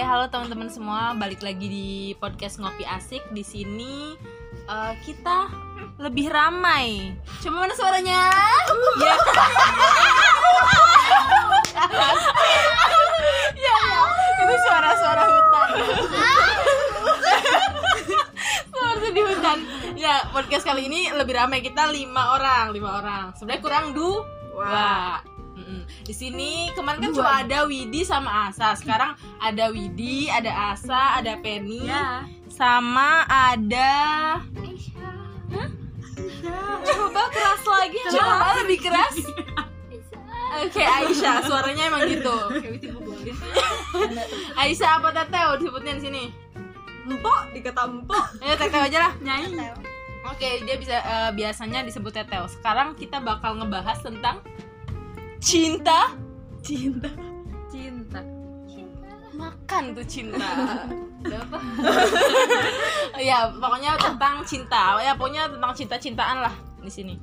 halo teman-teman semua, balik lagi di podcast Ngopi Asik. Di sini eh, kita lebih ramai. Coba mana suaranya? Ya. ya, ya. Itu suara-suara hutan. Seperti di hutan. Ya, podcast kali ini lebih ramai. Kita lima orang, lima orang. Sebenarnya kurang dua. Mm-mm. Di sini kemarin kan cuma ada Widi sama Asa. Sekarang ada Widi, ada Asa, ada Penny, sama ada Hah? Coba keras lagi, coba lebih keras. Oke, Aisyah, suaranya emang gitu. Aisyah apa Teteo disebutnya di sini? Empok dikata empok Ayo Teteo aja lah. nyai Oke, dia bisa eh, biasanya disebut Teteo. Sekarang kita bakal ngebahas tentang cinta, cinta cinta makan tuh cinta. Ya, pokoknya tentang cinta. Ya, pokoknya tentang cinta-cintaan lah di sini.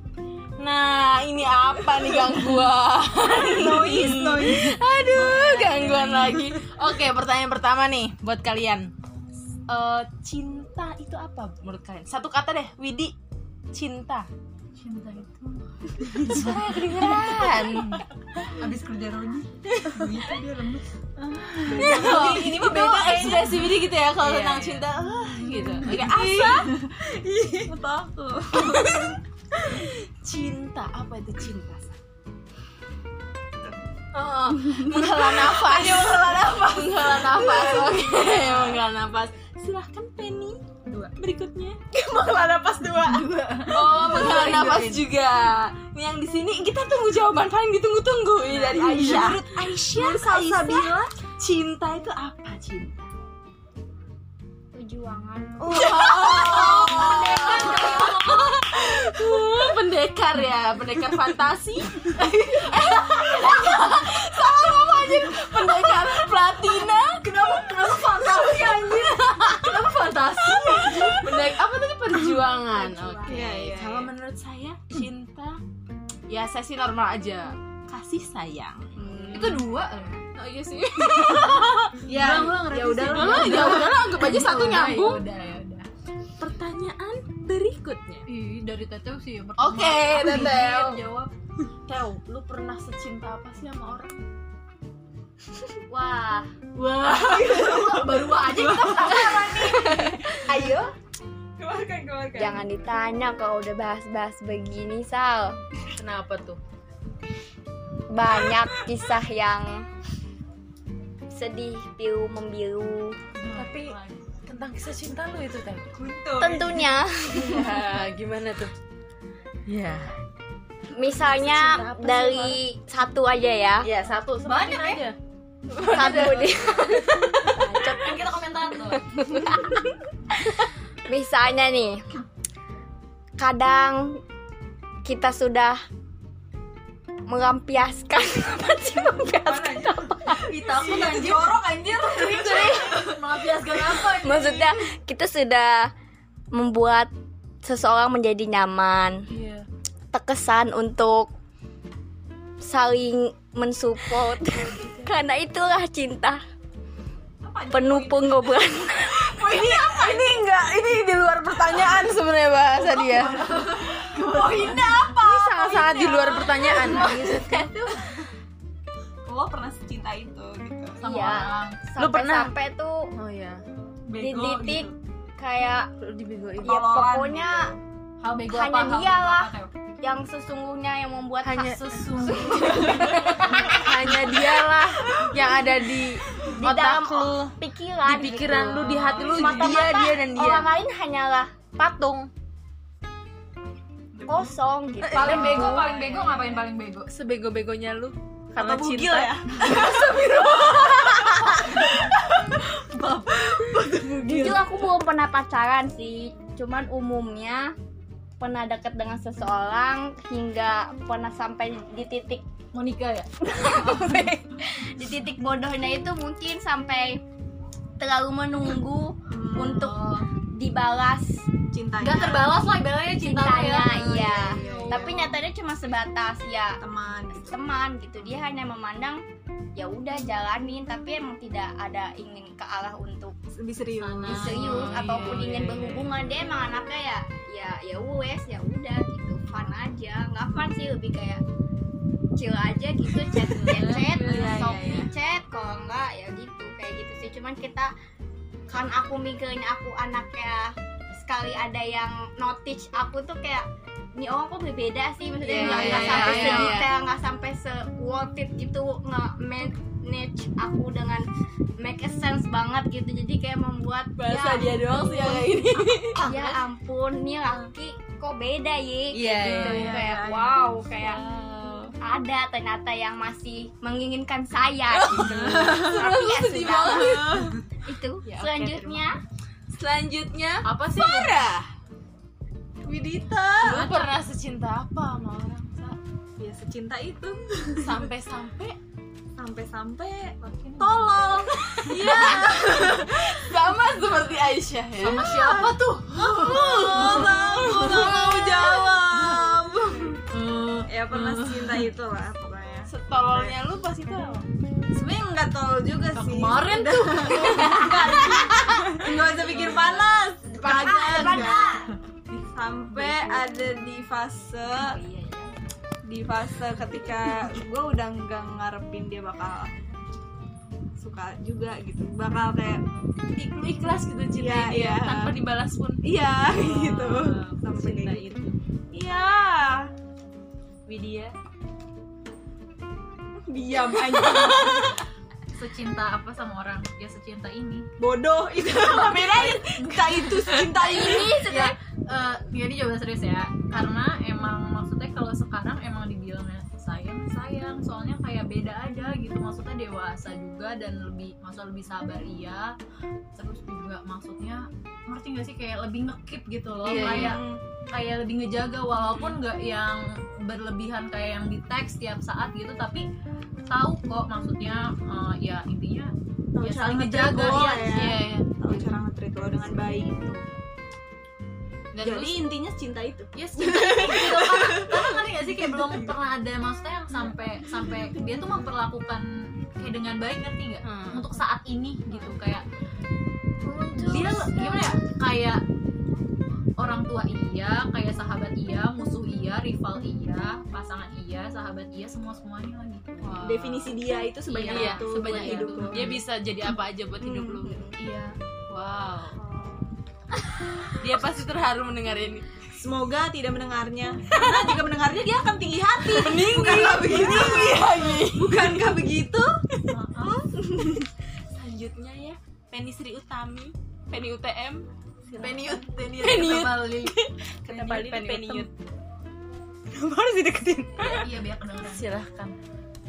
Nah, ini apa nih gangguan? noise noise Aduh, gangguan lagi. Oke, pertanyaan pertama nih buat kalian. Eh, cinta itu apa menurut kalian? Satu kata deh, Widi. Cinta. cinta itu Suaranya kedengeran. abis kerja rodi gitu dia lembut ini mah beda ekspresi Widi gitu ya kalau Iya, tentang iya. cinta. ah, gitu. Oke, Asa. takut Cinta, apa itu cinta? Oh, menghela nafas. menghela nafas. menghela nafas. Oke, menghela nafas. Silahkan Penny dua berikutnya. menghela napas dua Oh, menghela nafas juga. Nih yang di sini kita tunggu jawaban paling ditunggu-tunggu ini dari Aisyah. Menurut Aisyah, Salsabila cinta itu apa cinta? perjuangan Wah, pendekar ya, pendekar fantasi. perjuangan. Oke. Iya, iya, Kalau iya. menurut saya cinta ya saya sih normal aja. Kasih sayang. itu dua Oh iya sih. ya ya udah Nah, ya udahlah anggap aja satu nyambung. udah ya udah Pertanyaan berikutnya. Ih, dari teteo sih yang Oke, Teteo. jawab Teo, lu pernah secinta apa sih sama orang? wah Wah, baru aja kita ayo keluarkan keluarkan jangan ditanya kalau udah bahas-bahas begini Sal kenapa tuh? banyak kisah yang sedih pilu membiru Tapi tentang kisah cinta lu itu. Kuntul. tentunya Ya, gimana tuh? Ya. misalnya sih, dari satu aja ya Ya, satu Banyak ya? aja. satu deh kan kita komentator misalnya nih kadang kita sudah melampiaskan apa sih melampiaskan kita aku anjir. jorok anjir. Melampiaskan apa ini? Maksudnya kita sudah membuat seseorang menjadi nyaman Iya. terkesan untuk saling mensupport. Karena itulah cinta penuh pengobatan ini apa? Ini enggak, ini di luar pertanyaan sebenarnya bahasa dia. poinnya apa Ini sangat-sangat di luar pertanyaan. lo pernah secinta itu gitu sama Iya. orang Lu pernah? sampai-sampai tuh Oh iya. di bego titik gitu. kayak dibegoin. ya pokoknya hal bego hanya apa dia lah. yang sesungguhnya yang membuat Hanya- hak Hanya dialah yang ada di, di otak dalam lu, pikiran di pikiran gitu. lu, di hati lu, Semata-mata dia, dia dan dia. orang lain hanyalah patung. Kosong gitu. Paling bego paling bego ngapain paling bego? Sebego-begonya lu karena Atau bugil cinta. ya? Jujur aku belum pernah pacaran sih. Cuman umumnya pernah deket dengan seseorang hingga pernah sampai di titik Monica ya? Di titik bodohnya itu mungkin sampai terlalu menunggu untuk dibalas. Cintanya. Gak terbalas lah ibaratnya cinta lo cintanya ya iya. iya. tapi nyatanya cuma sebatas ya. Teman gitu. teman gitu. Dia hanya memandang ya udah jalanin. Tapi emang tidak ada ingin ke arah untuk lebih serius. Sana. serius Oh, ataupun iya, ingin iya, berhubungan. Dia emang anaknya ya ya ya wes ya udah gitu. Fun aja. Nggak fun sih lebih kayak chill aja gitu chat chat chat Iya, sok iya, iya. chat kalau enggak ya gitu kayak gitu sih cuman kita kan aku mikirnya aku anaknya sekali ada yang notice aku tuh kayak ini orang kok berbeda sih maksudnya Iya, nggak iya, nggak iya, sampai iya, se iya. kayak nggak sampai se worth it gitu nge manage aku dengan make a sense banget gitu jadi kayak membuat bahasa ya, dia doang sih yang ini ya ampun nih laki kok beda ya Iya, gitu iya, kayak iya, iya. wow kayak. Ada ternyata yang masih menginginkan saya gitu. Tapi ya sudah. itu Ya, selanjutnya. selanjutnya apa sih? Farah. Widita. Lu pernah secinta apa sama orang ya secinta itu. Sampai-sampai? Sampai-sampai tolol iya. Sama seperti Aisyah ya? Sama siapa tuh? Oh tahu nggak mau jawab ya pernah secinta itu lah pokoknya. Setololnya lu pas itu apa? sebenarnya nggak tolol juga sih. kemarin tuh. Nggak usah pikir panas. Enggak. sampai ada di fase di fase ketika gue udah nggak ngarepin dia bakal suka juga gitu. Bakal kayak lu ikhlas gitu cinta Iya, dia iya. tanpa dibalas pun. Iya gitu. sampai cinta kayak gitu. Itu iya Widya. Diam aja secinta apa sama orang? Ya secinta ini. Bodoh itu bedain cinta itu cinta ini. ya ya ini jawaban serius ya. Karena emang maksudnya kalau sekarang emang dibilangnya sayang sayang. Soalnya kayak beda aja gitu. Maksudnya dewasa juga dan lebih maksudnya lebih sabar iya. Terus juga maksudnya ngerti gak sih? Kayak lebih ngekip gitu loh. Iya, kayak kayak lebih ngejaga. Walaupun nggak yang berlebihan kayak yang di teks tiap saat gitu tapi tahu kok maksudnya eh, ya intinya Tahu ya cara saling ngejaga. lo ya, ya. iya, iya. tahu cara nge-treat lo dengan baik dan jadi lu intinya cinta itu Yes, cinta itu gitu karena karena ngerti gak sih kayak belum pernah ada maksudnya yang sampai sampai dia tuh memperlakukan kayak dengan baik ngerti nggak Hmm. untuk saat ini gitu kayak dia gimana ya kayak orang tua iya kayak sahabat iya musuh iya rival iya pasangan iya sahabat iya semua semuanya lagi Wah. definisi dia itu sebanyak iya, itu sebanyak hidup itu. lo Dia bisa jadi apa aja buat hidup lu. Hmm. gitu. iya Wow. Dia pasti terharu mendengar ini. semoga tidak mendengarnya. Karena jika mendengarnya dia akan tinggi hati. Bukankah begitu? Bukankah begitu? Maaf Selanjutnya ya, Penny Sri Utami, Penny UTM, peniut peniut Peniut. kata Bali Penny Penny Kenapa harus dideketin? Iya biar kedengeran. Silahkan.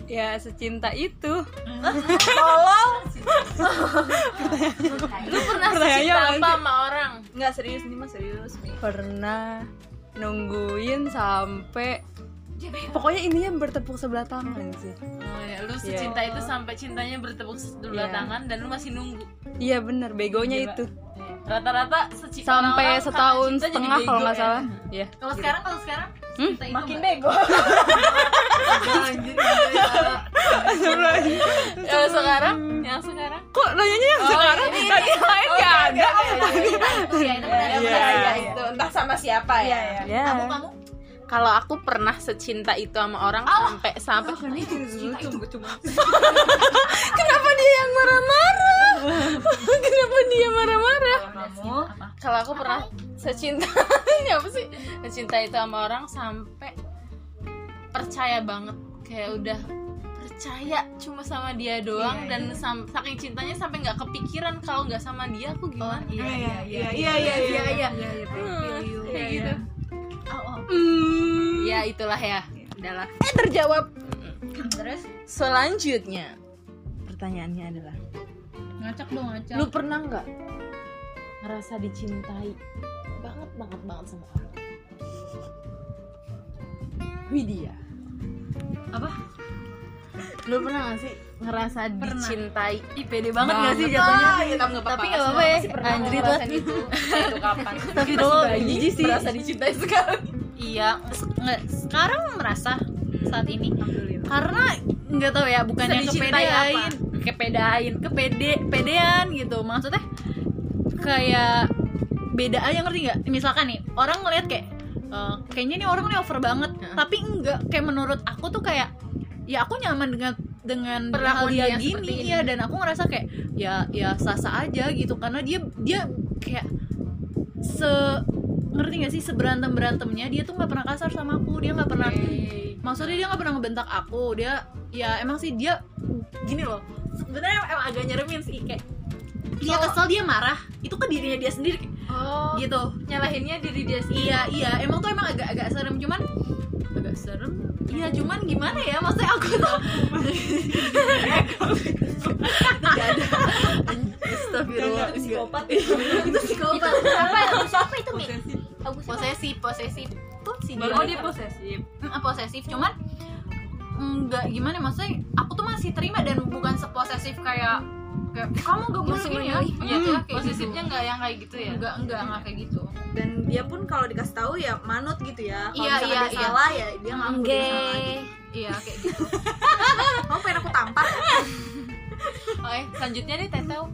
Ya secinta itu. Tolong. Lu pernah Pertanyaannya secinta apa sama orang? nggak serius nih mas serius nih pernah nungguin sampai pokoknya ininya bertepuk sebelah tangan sih. Oh ya, lu secinta itu sampai cintanya bertepuk sebelah Iya. tangan dan lu masih nunggu. iya bener begonya Gila. itu Rata-rata seci- sampai setahun setengah kalau nggak ya. salah ya kalau sekarang kalau sekarang Hmm? makin bego. Yang sekarang, yang sekarang. kok nanyanya yang sekarang ini- tadi lain nggak ada ya. Ya, Iya, iya, ya, itu entah sama siapa ya. ya Kamu kamu Kalau aku pernah secinta itu sama orang sampai sampai Kenapa Kenapa dia marah-marah? kamu? Kalau aku pernah secinta ini apa sih? Secinta itu sama orang sampai percaya banget kayak udah percaya cuma sama dia doang Iya, dan sam- saking cintanya sampai nggak kepikiran kalau nggak sama dia aku gimana? iya iya iya iya iya iya iya Hmm, kayak gitu. oh, oh. Ya itulah ya. Adalah. eh terjawab terus Selanjutnya pertanyaannya adalah ngacak dong ngacak. Lu pernah nggak ngerasa dicintai? Banget banget banget sama orang Widya. Apa? Lu pernah gak sih ngerasa dicintai? Ih, pede banget gak sih jatuhnya? Ah, ya, tapi nggak tapi apa-apa. gak apa-apa ya pernah ngerasain itu itu kapan? Tapi dulu jijik sih. Merasa dicintai sekarang? Iya nggak, sekarang merasa saat ini. Karena nggak tahu ya bukannya kepedean kepedain kepede pedean gitu. Maksudnya kayak beda aja ngerti nggak? Misalkan nih orang ngeliat kayak eh, kayaknya nih orang nih over banget. Tapi enggak kayak menurut aku tuh kayak ya aku nyaman dengan dengan Perlakuan hal dia gini ini. ya dan aku ngerasa kayak ya ya sah-sah aja gitu. Karena dia dia kayak se ngerti gak sih? Seberantem berantemnya dia tuh nggak pernah kasar sama aku. Dia nggak pernah maksudnya dia nggak pernah ngebentak aku. Dia ya emang sih dia gini loh sebenarnya emang agak nyeremin sih kayak dia kesel dia marah. Itu ke dirinya dia sendiri oh gitu. nyalahinnya diri dia sendiri. Iya iya emang tuh emang agak agak serem cuman agak serem? Iya cuman gimana ya? Maksudnya aku tuh ada Astagfirullah psikopat. Itu psikopat. Siapa siapa itu Mi? Agus siapa? posesif. Posesif tuh si dia oh dia posesif. Posesif. Cuman enggak gimana maksudnya aku tuh masih terima dan bukan seposesif kayak kayak kamu gak boleh gini ya. Iya, Hmm, kayak posesifnya gitu. nggak yang kayak gitu ya? Enggak enggak enggak kayak gitu. Dan dia pun kalau dikasih tahu ya manut gitu ya. Kalau Iya, iya, dia iya. salah ya dia ngaku dia salah iya kayak gitu. Kamu pengen aku tampar? Oke selanjutnya nih Teteo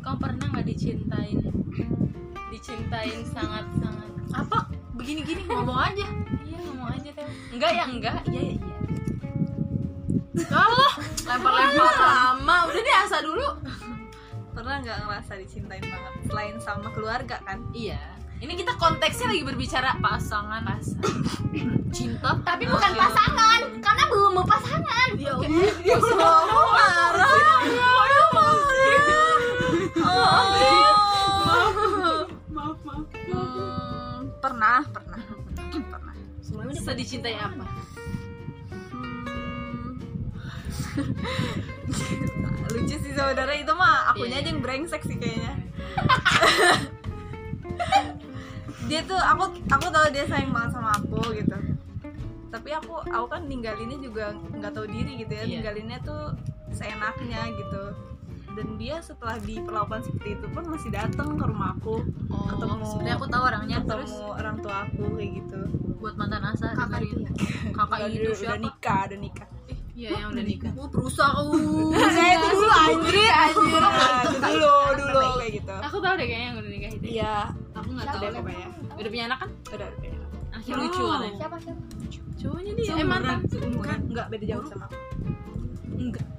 kamu pernah nggak dicintain? Dicintain sangat sangat apa? Begini gini ngomong aja. Iya ngomong aja Teo enggak ya enggak. Iya iya iya Allah lempar-lempar. Lama udah deh asa dulu. Pernah nggak ngerasa dicintain banget selain sama keluarga kan? Iya. Ini kita konteksnya lagi berbicara pasangan. Pas cinta. Tapi bukan pasangan, karena belum mau pasangan. ya kamu marah. Hmm, pernah pernah pernah Semuanya bisa dicintai apa. lucu sih saudara itu mah akunya Iya. aja yang brengsek sih kayaknya dia tuh aku aku tahu dia sayang banget sama aku gitu tapi aku aku kan ninggalinnya juga nggak tahu diri gitu ya Iya. ninggalinnya tuh seenaknya gitu dan dia setelah diperlakukan seperti itu pun masih datang ke rumah aku oh, Ketemu. sebenarnya aku tahu orangnya ketemu terus orang tua aku kayak gitu buat mantan asa Kakak itu ya? kakak itu udah siapa nikah udah nikah iya yang udah nikah. Oh berusaha aku saya itu dulu anjir. Anjir. Itu dulu dulu. kayak gitu. Aku tahu deh kayaknya yang udah nikah itu. Iya. Aku nggak tahu deh pokoknya. udah punya anak kan? Udah udah kayak gitu. anaknya lucu katanya. Siapa siapa? cowoknya dia. Eh mantan. bukan. Nggak beda jauh sama aku. Enggak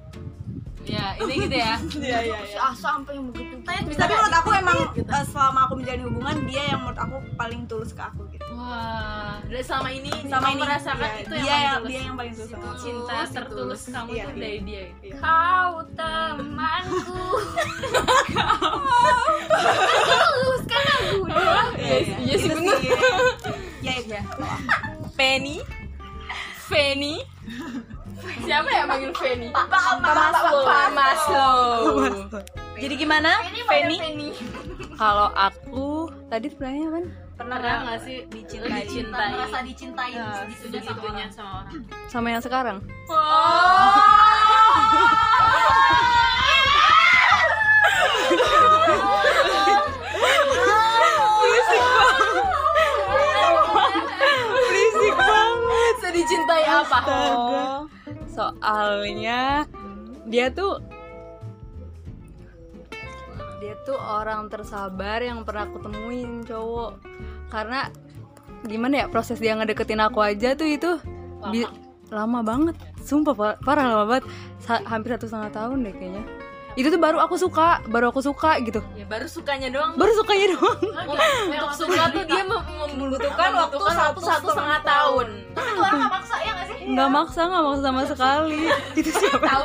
ya ini gitu ya iya iya Si Asa sampai yang begitu. tapi menurut aku emang eh, selama aku menjalani hubungan dia yang menurut aku paling tulus ke aku gitu wah dari selama ini sama kamu ini merasakan iya, itu dia yang yang paling dia tulus. yang paling tulus sama aku cinta Tulus, tertulus tulus. kamu Iya, tuh iya. dari dia Iya. Kau temanku. Tulus kan aku. Iya, iya. iya sih, Itu bener. ya itu Penny Fanny siapa ya manggil Fanny Pak Maslow. Pak Maslow jadi gimana Penny. Kalau aku tadi sebenarnya apa? pernah nggak sih dicintai dicintai merasa dicintai Ya, segitunya sama orang. sama orang Sama yang sekarang. berisik Soalnya dia tuh dia tuh orang tersabar yang pernah aku temuin cowok. Karena gimana ya proses dia ngedeketin aku aja tuh itu bi- lama banget. Sumpah par- parah lama banget. Sa- hampir satu setengah tahun deh kayaknya. Itu tuh baru aku suka, baru aku suka gitu. ya baru sukanya doang Baru sukanya doang. untuk suka tuh dia mem- membutuhkan waktu satu satu setengah tahun Tapi tuh orang nggak maksa ya nggak sih? Nggak maksa, nggak maksa sama sekali. Itu siapa? tahu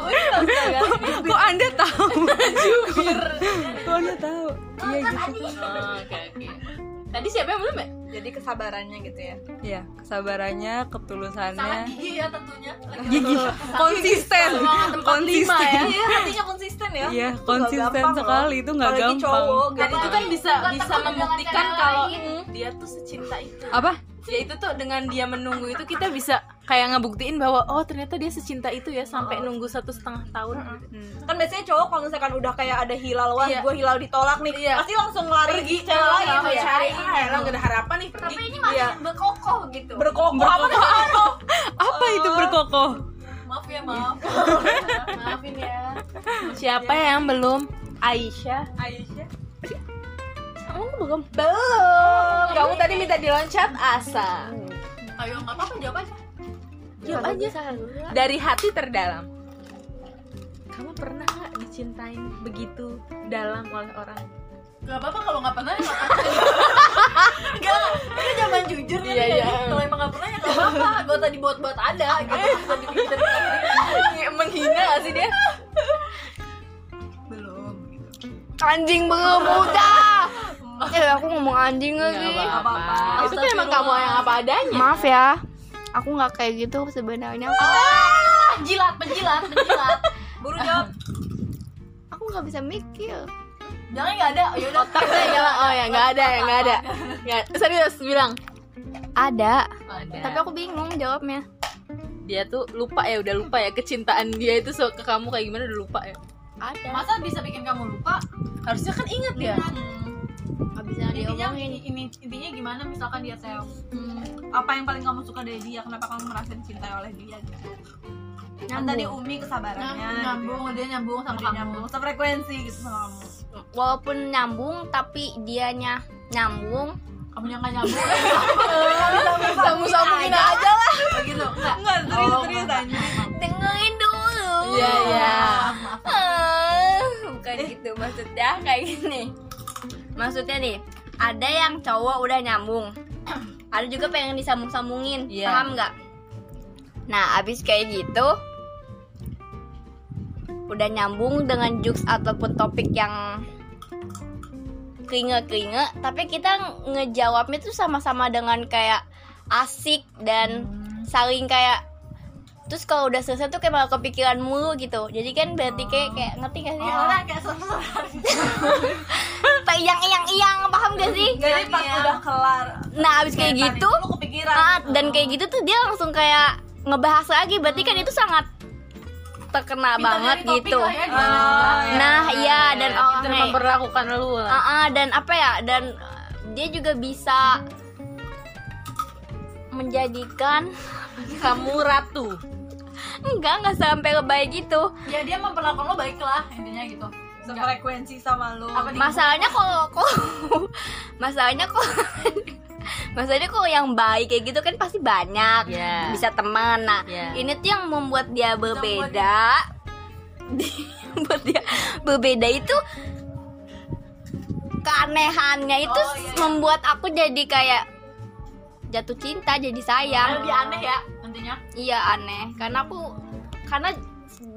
Kok anda tahu? Kok anda tahu? Iya gitu. Oh, oke oke tadi siapa yang belum ya jadi kesabarannya gitu ya? Iya, kesabarannya, ketulusannya. sangat gigi ya tentunya. Gigi konsisten. Tempat lima ya. Iya hatinya konsisten ya. Iya Itu konsisten gampang loh. sekali. Itu nggak gampang. cowok dan gitu. itu kan bisa Bukan bisa membuktikan kalau lain. mm, dia tuh secinta itu. Apa ya itu tuh dengan dia menunggu itu kita bisa kayak ngebuktiin bahwa oh ternyata dia secinta itu ya sampai nunggu satu setengah tahun gitu. kan biasanya cowok kalau misalkan udah kayak ada hilal wah Iya. gue hilal ditolak nih Iya. pasti langsung lari pergi cewek lain ya cari ah gak ada harapan nih pergi Tapi ini masih Iya. berkokoh gitu. berkokoh apa tuh apa itu berkokoh maaf ya ya maaf Maafin ya. Siapa yang belum? Aisyah. Aisyah Kamu belum? Belum. Kamu tadi minta diloncat asa. ayo nggak apa-apa jawab aja Jawab aja. Dari hati terdalam. Kamu pernah nggak dicintain begitu dalam oleh orang? Gak apa-apa kalau nggak pernah ya Gak, ini zaman jujur kan Iya, kayak iya. Kalau emang nggak pernah ya nggak apa-apa Gak usah dibuat-buat ada gitu Menghina gak sih dia? Belum gitu Anjing belum udah. Eh aku ngomong anjing lagi. Apa-apa. Itu kan emang kamu yang apa adanya. Maaf ya. Aku nggak kayak gitu sebenarnya. Penjilat, penjilat, penjilat Buru jawab Aku nggak bisa mikir. Jangan nggak ada, ya udah Otaknya nyala. Oh ya, nggak ada ya, nggak ada. Nggak. Serius bilang. Ada, Ada. tapi aku bingung jawabnya. dia tuh lupa ya, udah lupa ya kecintaan dia itu ke kamu kayak gimana udah lupa ya. Ada. Masa bisa bikin kamu lupa? Harusnya kan inget ya. Hmm. Nggak bisa Intinya, diomongin. ini, intinya gimana misalkan dia saya apa yang paling kamu suka dari dia kenapa kamu merasa dicintai oleh dia gitu kan tadi Umi kesabarannya Nah, nyambung dia nyambung sama Dia kamu nyambung sefrekuensi gitu sama kamu Walaupun nyambung, tapi dianya nyambung. kamu yang nggak nyambung Sambung-sambungin aja lah. begitu enggak enggak serius Oh, serius maaf. Dengerin dulu. Iya, iya. Ah, bukan gitu maksudnya kayak gini. Maksudnya nih, ada yang cowok udah nyambung. Ada juga pengen disambung-sambungin, Iya. paham nggak? Nah, abis kayak gitu, udah nyambung dengan jokes ataupun topik yang keringe-keringe, tapi kita ngejawabnya tuh sama-sama dengan kayak asik dan saling kayak terus kalau udah selesai tuh kayak malah kepikiran mulu gitu. Jadi kan berarti kayak kayak ngerti gak sih? Orang kayak sesuatu kayak iyang iyang iyang paham gak sih? Jadi pas Iya. udah kelar nah abis kayak gitu kepikiran. ah, dan kayak gitu tuh dia langsung kayak ngebahas lagi. Berarti kan itu sangat terkena banget gitu. ya, Oh, iya. nah iya dan Pinter orangnya memperlakukan lu lah. Ah, ah, dan apa ya dan uh, dia juga bisa menjadikan Kamu ratu. Enggak enggak sampai lebay gitu ya dia memperlakukan lo baik lah intinya gitu. Sefrekuensi sama lu Apa di- masalahnya kalau kok masalahnya kok masalahnya kok yang baik kayak gitu kan pasti banyak. Iya. bisa teman. Nah Iya. ini tuh yang membuat dia berbeda. buat dia berbeda itu keanehannya itu Oh, iya, iya. membuat aku jadi kayak jatuh cinta jadi sayang. Lebih aneh ya intinya iya aneh. Karena aku karena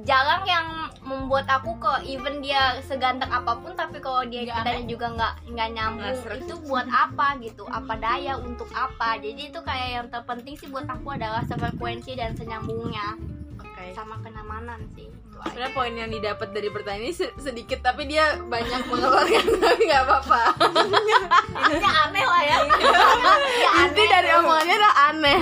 jarang yang membuat aku ke even dia seganteng apa pun tapi kalau dia kitanya juga nggak nggak nyambung Nggak itu buat apa gitu? Apa daya untuk apa? Jadi itu kayak yang terpenting sih buat aku adalah sefrekuensi dan senyambungnya. Oke. sama kenyamanan sih. Sebenarnya poin yang didapat dari pertanyaan ini se- sedikit tapi dia banyak mengeluarkan tapi nggak apa-apa. intinya aneh lah ya. Inti dari omongannya adalah aneh.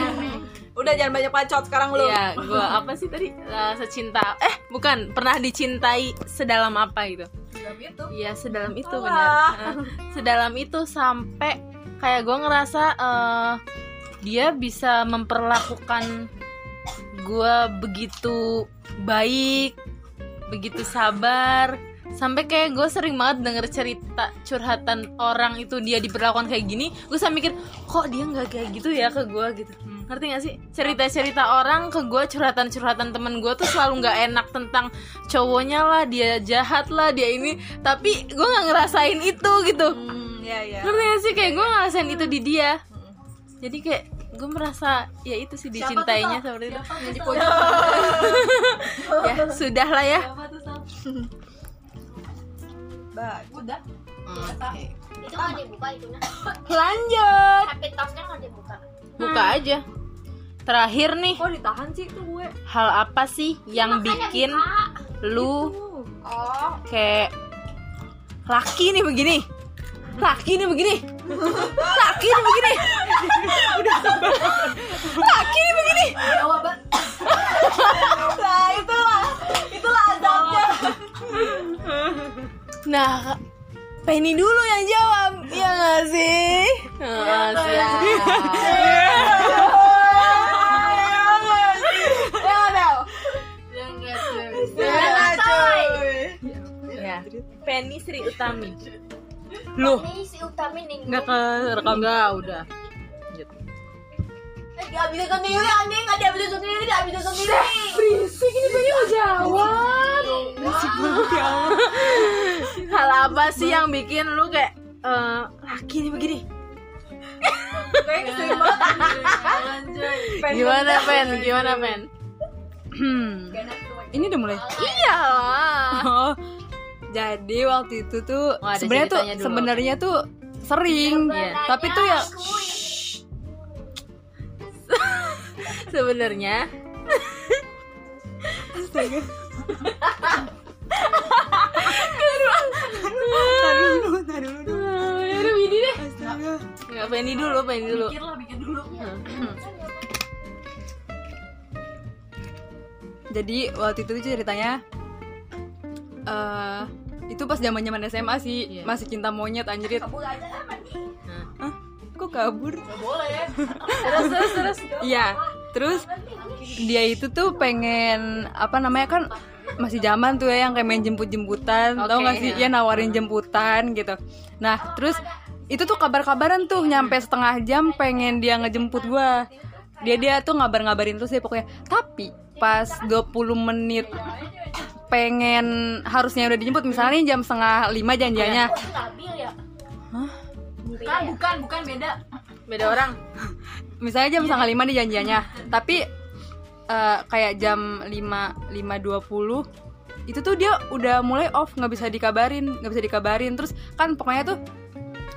Udah jangan banyak bacot sekarang lu Iya, gua apa sih tadi Eh, secinta eh bukan pernah dicintai sedalam apa gitu? Dalam itu Iya sedalam itu benar. Eh, sedalam itu sampai kayak gue ngerasa eh, dia bisa memperlakukan gue begitu baik, begitu sabar. Sampai kayak gue sering banget denger cerita curhatan orang itu dia diperlakukan kayak gini, gue sampe mikir kok dia nggak kayak gitu ya ke gue gitu. Ngerti gak sih? Cerita-cerita orang ke gue, curhatan-curhatan temen gue tuh selalu nggak enak tentang cowoknya lah, dia jahat lah, dia ini. Tapi gue nggak ngerasain itu gitu. hmm, ya ya Ngerti gak sih? Kayak gue ngerasain itu di dia. Jadi kayak gue merasa ya itu sih dicintainya seperti itu. di pojok Ya sudah lah ya. siapa tuh Sal? Ba- udah itu nggak dibuka itunya Lanjut. happy tasknya nggak dibuka Buka aja. Terakhir nih, kok ditahan sih tuh gue hal apa sih yang bikin lu oh kayak laki nih begini? Laki nih begini. Laki nih begini. Laki nih begini. nah itulah itulah azabnya Nah, Penny dulu yang jawab ya nggak sih Penny Sri Utami. Loh. Penny Sri Utami nih. Enggak ke rekam enggak udah. Gak bisa sendiri anjing, gak dia bisa sendiri, gak bisa sendiri. berisik ini Penny mau jawab. Hal apa sih yang bikin lu kayak eh, laki nih begini? Gimana pen? gimana pen? Hmm. Ini udah mulai. iyalah Oh, jadi waktu itu tuh Oh, sebenarnya tuh sebenarnya tuh sering, Iya. tapi tuh ya sebenarnya ya udah Widi deh nggak Penny dulu Penny dulu Pikir lah, pikir dulu. jadi waktu itu tuh ceritanya eh itu pas zaman zaman SMA sih Iya. masih cinta monyet anjrit. Hah? Kok kabur? boleh terus terus terus Iya, terus dia itu tuh pengen apa namanya kan masih zaman tuh ya yang kayak main jemput-jemputan, tau Oke, gak sih? ya. Ya nawarin jemputan gitu. Nah, terus itu tuh kabar-kabaran tuh nyampe setengah jam pengen dia ngejemput gua. Dia dia tuh ngabar-ngabarin terus ya pokoknya. Tapi pas 20 menit pengen harusnya udah dijemput misalnya jam setengah lima janjiannya Bukan, bukan, bukan beda. beda orang. Misalnya jam setengah lima nih janjiannya. Tapi eh, kayak jam lima lima dua puluh itu tuh dia udah mulai off nggak bisa dikabarin nggak bisa dikabarin. Terus kan pokoknya tuh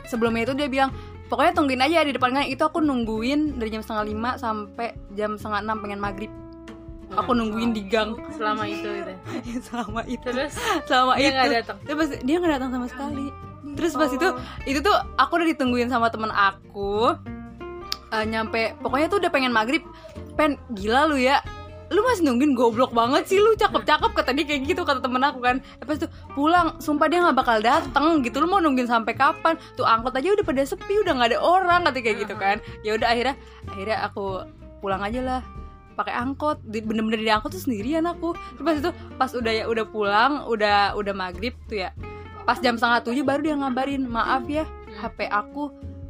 sebelumnya itu dia bilang pokoknya tungguin aja di depan gang itu aku nungguin dari jam setengah lima sampai jam setengah enam pengen maghrib. Aku nungguin di gang. Selama itu gitu selama itu. Terus? Selama dia itu. nggak datang? Terus dia nggak datang sama sekali terus pas itu itu tuh aku udah ditungguin sama temen aku Eh, nyampe pokoknya tuh udah pengen maghrib. Pen gila lu ya lu masih nungguin goblok banget sih lu cakep cakep kata dia kayak gitu kata temen aku kan. Pas tuh pulang sumpah dia nggak bakal datang gitu lu mau nungguin sampai kapan? Tuh angkot aja udah pada sepi udah nggak ada orang kata kayak gitu kan. Ya udah akhirnya akhirnya aku pulang aja lah pakai angkot. Bener-bener di angkot tuh sendirian aku. Terus pas itu pas udah ya udah pulang udah udah maghrib tuh ya pas jam setengah tujuh baru dia ngabarin maaf ya HP aku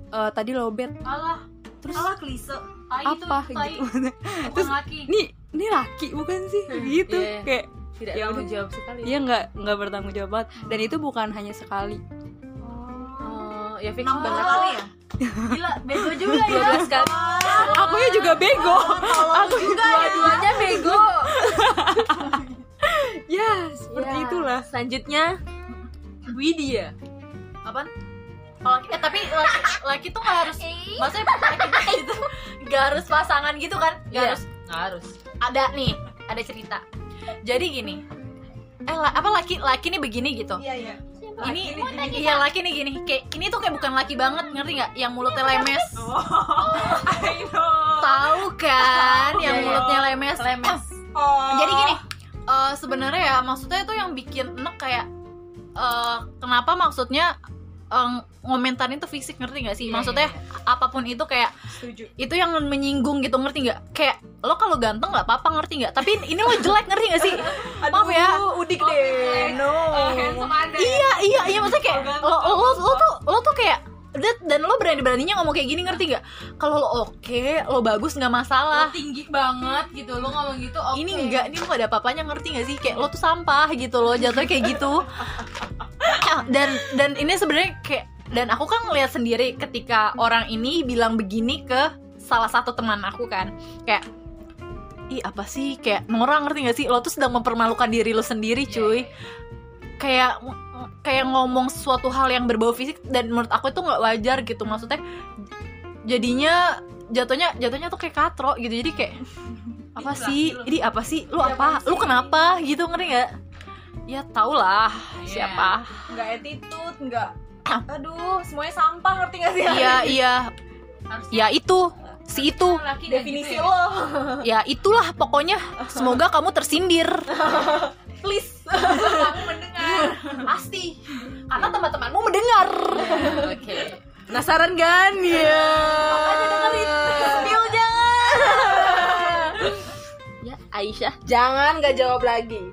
eh, tadi lobet Alah, terus Alah klise. tai itu, apa tai. gitu Terus- laki. nih ini laki bukan sih gitu Iya. kayak tidak Ya tanggung udah. jawab sekali dia nggak nggak bertanggung jawab banget dan itu bukan hanya sekali oh ya fix Enam banget kali ya? Gila, bego juga ya. 12 kali aku ya juga bego aku juga dua-duanya bego ya seperti Ya. itulah selanjutnya Widya Apaan? Oh, laki, eh tapi laki, laki tuh gak harus maksudnya laki itu gak harus pasangan gitu kan? Gak Iya. harus nggak harus. Ada nih ada cerita. Jadi gini eh la- apa laki laki nih begini gitu. Iya iya. ini iya laki nih gini. Kayak ini tuh kayak bukan laki banget ngerti nggak? Yang mulutnya lemes. I know. tahu kan yang Iya, iya. mulutnya lemes? Lemes. Oh. jadi gini eh, sebenarnya ya maksudnya itu yang bikin enek kayak eh, kenapa maksudnya eh, ngomentarin tuh fisik ngerti nggak sih? Maksudnya apa pun itu kayak setuju. itu yang menyinggung gitu ngerti nggak? Kayak lo kalau ganteng nggak apa-apa ngerti nggak? Tapi ini lo jelek ngerti nggak sih? Maaf ya. udik deh. No. iya iya iya maksudnya kayak lo, lo, lo, lo tuh lo tuh kayak dan, dan lo berani beraninya ngomong kayak gini ngerti nggak? Kalau lo oke lo bagus nggak masalah. Tinggi banget gitu lo ngomong gitu oke. Ini enggak ini lo gak ada apa-apanya ngerti gak sih? Kayak lo tuh sampah gitu loh jatuhnya kayak gitu. Dan dan ini sebenarnya kayak dan aku kan ngeliat sendiri ketika orang ini bilang begini ke salah satu teman aku kan. Kayak ih apa sih? Kayak Nora ngerti gak sih? Lo tuh sedang mempermalukan diri lo sendiri cuy. kayak kayak ngomong suatu hal yang berbau fisik dan menurut aku itu nggak wajar gitu. Maksudnya jadinya jatuhnya jatuhnya tuh kayak katro gitu. Jadi kayak apa sih? ini apa sih? Lu apa? Lu kenapa? Gitu ngerti nggak? Ya tau lah siapa. Enggak attitude, enggak. Aduh, semuanya sampah ngerti gak sih? iya iya. Ya itu. si itu. Definisi gitu ya. lo. ya itulah pokoknya. Semoga kamu tersindir Please. kamu mendengar. Pasti. Karena teman-temanmu mendengar. Oke. Penasaran kan? Ya Spill jangan. Ya Aisyah. Jangan nggak jawab lagi.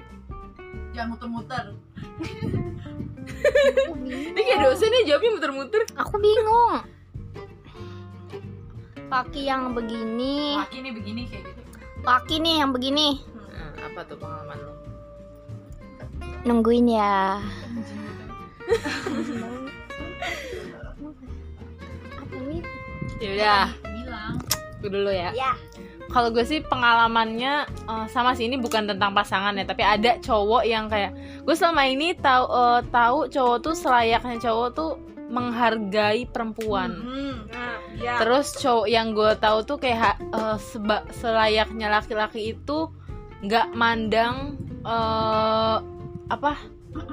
Jangan muter-muter. Ini kayak dosen ya jawabnya muter-muter. Aku bingung. Kaki yang begini, laki nih begini kayak gitu. Kaki nih yang begini. Nah, apa tuh pengalaman lo? Nungguin ya. Ya udah, bilang gue dulu ya. Ya. Kalau gue sih pengalamannya eh, sama sih ini bukan tentang pasangan ya, tapi ada cowok yang kayak gue selama ini tahu eh, tahu cowok tuh selayaknya cowok tuh menghargai perempuan. Hmm, nah, ya. Terus cowok yang gue tahu tuh kayak seba- selayaknya laki-laki itu nggak mandang eh, apa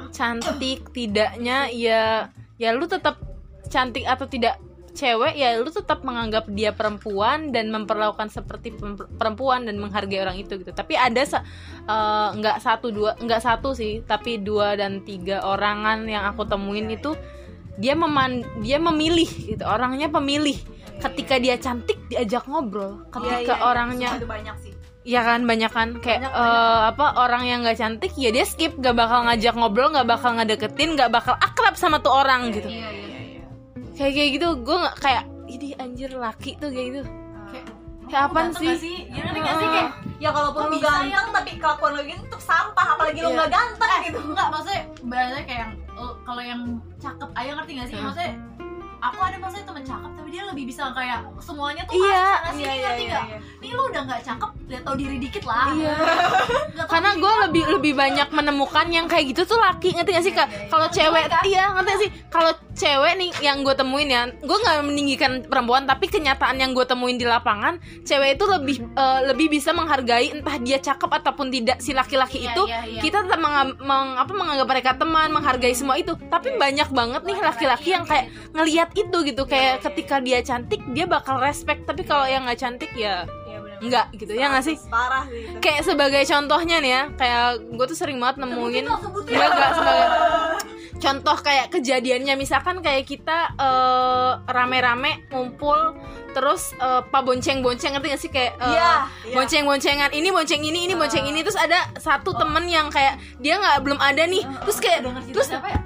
cantik tidaknya ya ya lu tetap cantik atau tidak cewek ya lu tetap menganggap dia perempuan dan memperlakukan seperti perempuan dan menghargai orang itu gitu. Tapi ada eh, nggak satu dua nggak satu sih tapi dua dan tiga orangan yang aku temuin itu dia meman dia memilih gitu. Orangnya pemilih. Ketika dia cantik diajak ngobrol. Ketika Iya, iya, iya. orangnya itu banyak sih Iya kan banyak kan kayak eh, apa orang yang nggak cantik ya dia skip gak bakal ngajak ngobrol nggak bakal ngedeketin nggak bakal akrab sama tuh orang gitu. iya iya. Iya kayak kayak gitu gue nggak kayak ini anjir laki tuh kayak gitu. Kayak kayak apaan ganteng sih? gak sih? Ya gak sih? Kayak ya kalaupun lu bisa ganteng tapi kelakuan lu gitu tuh sampah apalagi lu Iya. nggak ganteng gitu. enggak maksudnya bahasanya kayak yang kalau yang cakep ayo ngerti gak sih? Hmm. maksudnya aku ada maksudnya temen cakep tapi dia lebih bisa kayak semuanya tuh Iya, sana sini iya, iya, ngerti iya, iya. nih lu udah nggak cakep lihat tau diri dikit lah. Iya. Karena gue lebih lebih banyak menemukan yang kayak gitu tuh laki ngerti gak sih kak? kalau cewek iya ngerti gak sih? Kalau cewek nih yang gue temuin ya gue nggak meninggikan perempuan tapi kenyataan yang gue temuin di lapangan cewek itu lebih eh, lebih bisa menghargai entah dia cakep ataupun tidak si laki-laki Iya, itu. iya, iya. kita tetap mengam- meng- apa menganggap mereka teman menghargai semua itu. Tapi banyak banget nih laki-laki yang kayak ngelihat itu gitu. Kayak ketika dia cantik dia bakal respect. Tapi kalau yang nggak cantik ya Iya, enggak gitu. Ya nggak sih? Parah sih itu kayak sebagai contohnya nih ya kayak gue tuh sering banget nemuin enggak enggak sebagai contoh kayak kejadiannya. Misalkan kayak kita eh, rame-rame ngumpul terus eh, pak bonceng-bonceng ngerti gak sih? Kayak eh, Iya, iya. bonceng-boncengan ini bonceng ini ini bonceng ini. Terus ada satu temen yang kayak dia nggak belum ada nih. Terus kayak terus siapa ya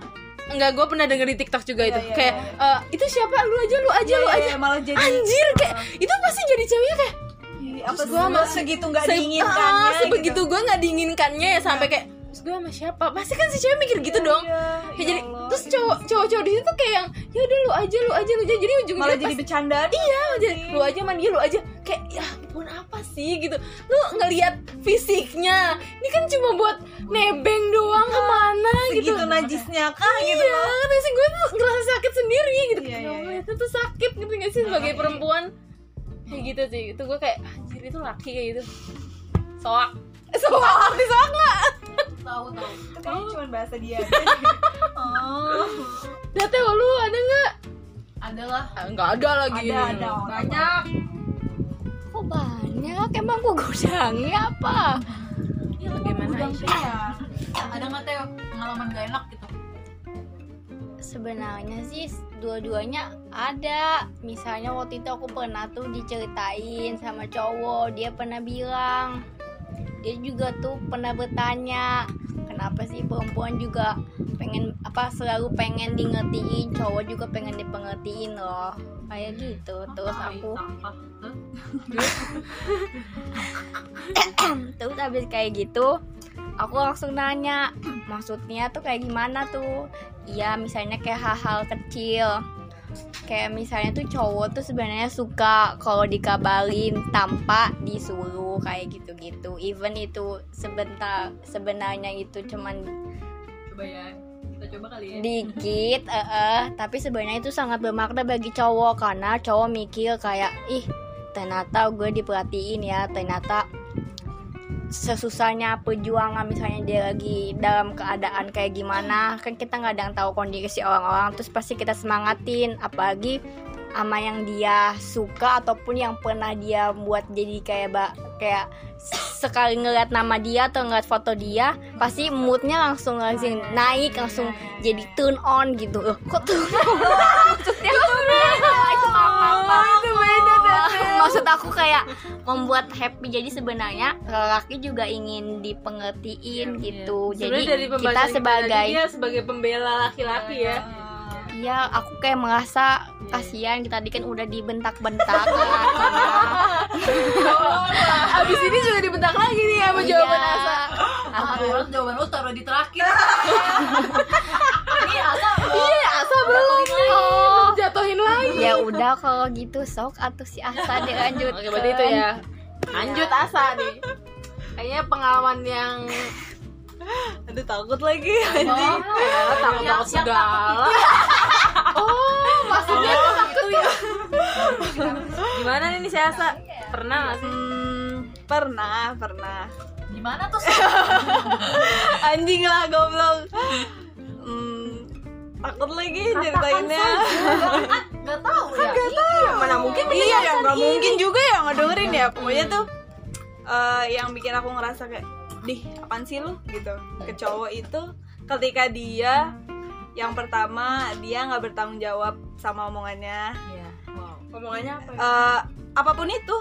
enggak gue pernah denger di tiktok juga itu. iya, kayak eh, itu siapa? Lu aja lu aja Iya, lu iya, aja. iya, malah jadi anjir kayak itu pasti jadi ceweknya kayak Ih, apa mas masih- segitu nggak diinginkannya ah, gitu. sebegitu gue nggak diinginkannya ya sampai kayak terus gue sama siapa? Pasti kan si cewek mikir gitu dong. Iya, Ya, ya jadi Allah. terus cowok cowok cowok di situ kayak yang ya udah lu aja lu aja lu aja. Jadi ujung malah jadi bercandaan iya jadi lu aja man dia lu aja. Kayak ya ampun apa sih? Gitu. Lu ngelihat fisiknya ini kan cuma buat nebeng doang ke mana gitu. segitu najisnya kah iya gitu loh? ngerti sih gue tuh ngerasa sakit sendiri gitu. Iya, ya iya, iya. itu tuh sakit ngerti gak sih sebagai perempuan? Kayak gitu sih. Itu gue kayak anjir itu laki kayak gitu. Soak soak arti soak nggak tahu tahu. Itu kayaknya cuma bahasa dia. Oh. Ya lu ada nggak? Adalah Ah, nggak ada lagi. Ada ada banyak. Kok banyak? Emang gue gudangnya apa? iya Bagaimana, Aisyah? ya? Ada nggak teh pengalaman gak enak gitu. Sebenarnya sih dua-duanya ada. Misalnya waktu itu aku pernah tuh diceritain sama cowok, dia pernah bilang dia juga tuh pernah bertanya kenapa sih perempuan juga pengen apa selalu pengen di ngertiin cowok juga pengen dipengertiin loh? Kayak gitu. Terus aku terus habis kayak gitu aku langsung nanya maksudnya tuh kayak gimana tuh? Iya misalnya kayak hal-hal kecil kayak misalnya tuh cowok tuh sebenarnya suka kalau dikabarin tanpa disuruh kayak gitu-gitu. Even itu sebentar sebenarnya itu cuman coba ya kita coba kali ya. Dikit eh eh, tapi sebenarnya itu sangat bermakna bagi cowok karena cowok mikir kayak ih ternyata gue diperhatiin ya ternyata sesusahnya perjuangan misalnya dia lagi dalam keadaan kayak gimana kan kita nggak ada yang tahu kondisi orang-orang terus pasti kita semangatin apalagi sama yang dia suka ataupun yang pernah dia buat jadi kayak ba- kayak sekali ngeliat nama dia atau ngeliat foto dia pasti moodnya langsung langsung naik. langsung jadi turn on gitu. Loh, kok turn on? Maksudnya maksud aku kayak membuat happy. Jadi sebenarnya lelaki juga ingin dipengertiin gitu. jadi Sebenarnya dari kita pembahasan kita sebagai sebagai pembela laki-laki ya. Iya, aku kayak merasa kasihan. Kita tadi kan udah dibentak-bentak. Abis ini juga dibentak lagi nih sama jawaban Iya. Asa Alhamdulillah jawaban lu taruh di terakhir. Ini Asa iya Asa belum. Oh. Jatuhin lagi. Ya udah kalau gitu sok atau si Asa dilanjut oke berarti itu ya. Lanjut Asa nih. Kayaknya pengalaman yang aduh takut lagi. Ya, takut Yang- takut yang segala. oh maksudnya tuh takut ya. Gimana nih si Asa? Pernah gak sih? Hmm, pernah pernah. Gimana tuh anjing lah goblok. Hmm, takut lagi ceritainnya. nggak tahu ya. Iya, mana mungkin iya ya nggak mungkin juga ya ngedengerin ya. Pokoknya tuh eh, yang bikin aku ngerasa kayak dih apaan sih lu? Gitu. Ke cowok itu ketika dia yang pertama dia nggak bertanggung jawab sama omongannya. Iya. wow. Omongannya apa ya? Eh, apa pun itu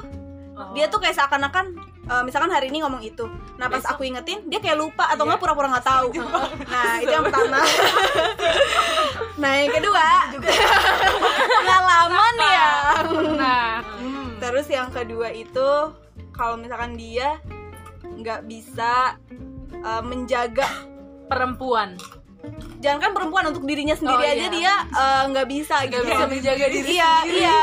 dia tuh kayak seakan-akan eh, misalkan hari ini ngomong itu. Nah pas aku ingetin dia kayak lupa atau nggak pura-pura nggak tahu. Nah itu yang pertama. Nah yang kedua. Pengalaman ya. Nah. Terus yang kedua itu kalau misalkan dia nggak bisa eh, menjaga perempuan jangan kan perempuan untuk dirinya sendiri Oh, aja iya. dia eh, nggak bisa Nggak gitu. bisa menjaga diri iya iya.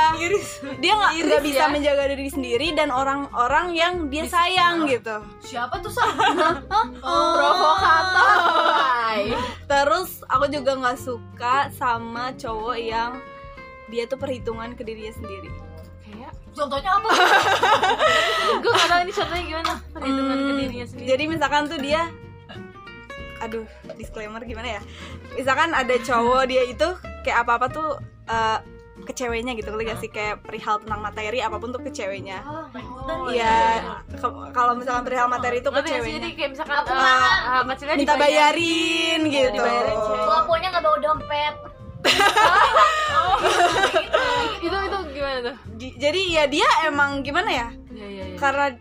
Dia nggak nggak bisa ya. menjaga diri sendiri dan orang-orang yang dia sayang gitu. Siapa tuh Sa? provokator. Hai. terus aku juga nggak suka sama cowok yang dia tuh perhitungan ke dirinya sendiri. Kayak contohnya apa? Gue gak tau ini contohnya gimana perhitungan ke Hmm, dirinya sendiri. jadi misalkan tuh dia aduh disclaimer gimana ya? Misalkan ada cowok dia itu kayak apa apa tuh eh, ke ceweknya gitu ngerti gak sih? Kayak perihal tentang materi apa pun tuh ke ceweknya. Ah, naik hutan Iya, ke- kalau misalkan perihal materi itu ke ceweknya. jadi kayak misalkan Aku hal kecilnya minta bayarin gitu. dibayarin. Pelakunya nggak bawa dompet. Itu itu gimana tuh? Jadi ya dia emang gimana ya? iya iya iya. Karena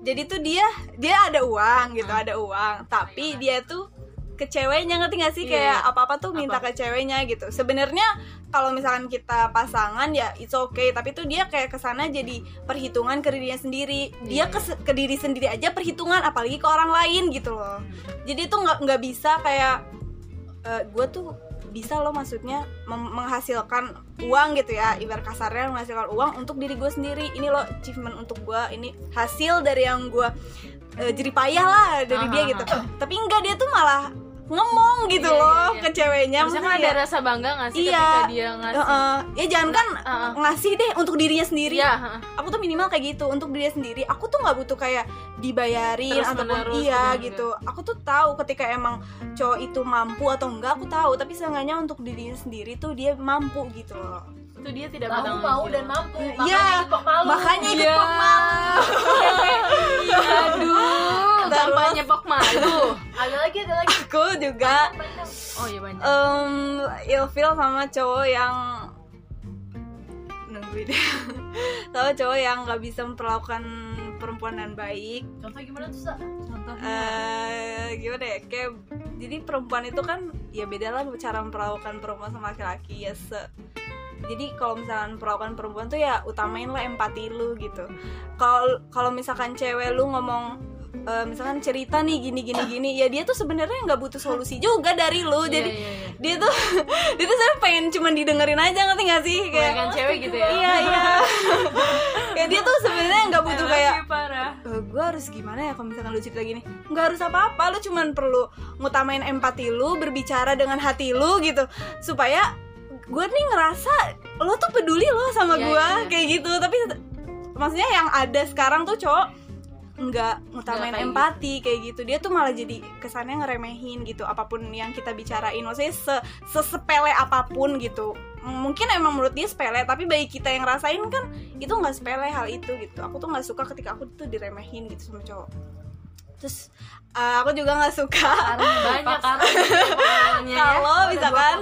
jadi tuh dia dia ada uang gitu, ada uang, tapi dia tuh ke ceweknya ngerti gak sih Iya, kayak iya. apa-apa tuh minta Apa? ke ceweknya gitu. Sebenarnya kalau misalkan kita pasangan ya it's okay, tapi tuh dia kayak ke sana jadi perhitungan ke dirinya sendiri. Dia Iya, ke, ke diri sendiri aja perhitungan, apalagi ke orang lain gitu loh. Jadi tuh nggak nggak bisa kayak gue tuh bisa loh maksudnya menghasilkan uang gitu ya ibarat kasarnya menghasilkan uang untuk diri gue sendiri ini loh achievement untuk gue ini hasil dari yang gue eh, jerih payah lah dari dia Aha, gitu tapi enggak dia tuh malah ngomong gitu Iya, loh iya, iya. ke ceweknya Maksudnya kan maksudnya ada ya, rasa bangga gak sih Iya. ketika dia ngasih Heeh. ya jangan kan Heeh. ngasih deh untuk dirinya sendiri Iya, aku tuh minimal kayak gitu untuk dirinya sendiri aku tuh nggak butuh kayak dibayarin Terus ataupun menerus iya gitu. gitu aku tuh tahu ketika emang cowok itu mampu atau enggak aku tahu tapi seenggaknya untuk dirinya sendiri tuh dia mampu gitu loh itu dia tidak mau jawab. dan mampu. Iya. makanya ikut Pok malu makanya ikut Iya. malu Iya, aduh. Terus- kampanye pok malu. Ada lagi ada lagi. Aku juga oh iya banyak. Em ilfeel sama cowok yang nungguin. Sama cowok yang nggak bisa memperlakukan perempuan dengan baik. Contoh gimana tuh Sa? eh gimana ya? Kayak jadi perempuan itu kan ya beda lah cara memperlakukan perempuan sama laki-laki ya se. Jadi kalau misalkan memperlakukan perempuan tuh ya utamain lah empati lu gitu. Kalau kalau misalkan cewek lu ngomong eh, misalkan cerita nih gini gini gini ya dia tuh sebenarnya nggak butuh solusi juga dari lu. Jadi iya, iya. dia tuh dia tuh sebenarnya pengen cuman didengerin aja ngerti gak sih? Kayak Kebanyakan cewek gitu ya. Iya iya. Kayak dia tuh sebenarnya nggak butuh kayak parah. Gue harus gimana ya kalau misalkan lu cerita gini? Nggak harus apa-apa lu cuman perlu ngutamain empati lu berbicara dengan hati lu gitu. Supaya gue nih ngerasa lo tuh peduli lo sama Iya, gue iya. kayak gitu. Tapi maksudnya yang ada sekarang tuh cowok nggak ngutamain kayak empati kayak gitu. Dia tuh malah jadi kesannya ngeremehin gitu apa pun yang kita bicarain. Maksudnya se sesepele apa pun gitu. Mungkin emang menurut dia sepele tapi bagi kita yang rasain kan itu nggak sepele hal itu gitu. Aku tuh nggak suka ketika aku tuh diremehin gitu sama cowok. Terus uh, aku juga nggak suka. Banyak kan ya. kalau misalkan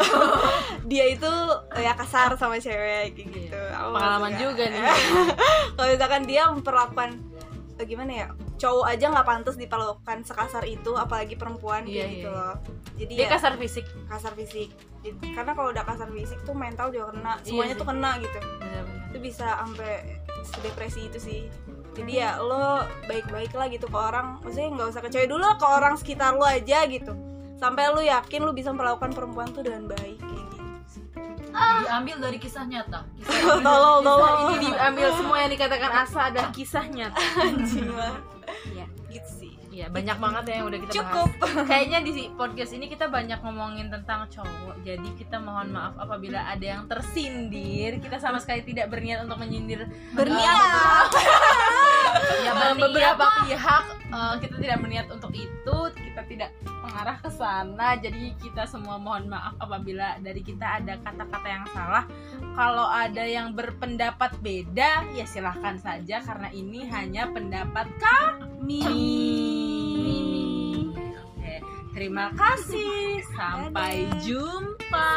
dia itu ya kasar sama cewek gitu. Pengalaman juga nih. kalau misalkan dia memperlakukan gimana ya cowok aja nggak pantas diperlakukan sekasar itu apalagi perempuan Iya, kayak gitu iya. loh jadi Dia ya kasar fisik. kasar fisik Jadi- karena kalau udah kasar fisik tuh mental juga kena semuanya sih. tuh kena gitu Benar-benar. itu bisa sampai depresi itu sih jadi ya lo baik-baik lah gitu ke orang maksudnya nggak usah kecewa dulu ke orang sekitar lo aja gitu sampai lo yakin lo bisa memperlakukan perempuan tuh dengan baik gitu diambil dari kisah nyata kisah tolol tolol Ini diambil semua yang dikatakan Asa adalah kisah nyata. anjing lah Iya. gitu sih Iya, banyak banget ya yang udah kita Cukup. bahas. Kayaknya di podcast ini kita banyak ngomongin tentang cowok. Jadi kita mohon maaf apabila ada yang tersindir. Kita sama sekali tidak berniat untuk menyindir berniat ya beberapa pihak eh, kita tidak berniat untuk itu kita tidak mengarah ke sana. Jadi kita semua mohon maaf apabila dari kita ada kata-kata yang salah. Kalau ada yang berpendapat beda ya silahkan saja. Karena ini hanya pendapat kami. Oke terima kasih. Sampai jumpa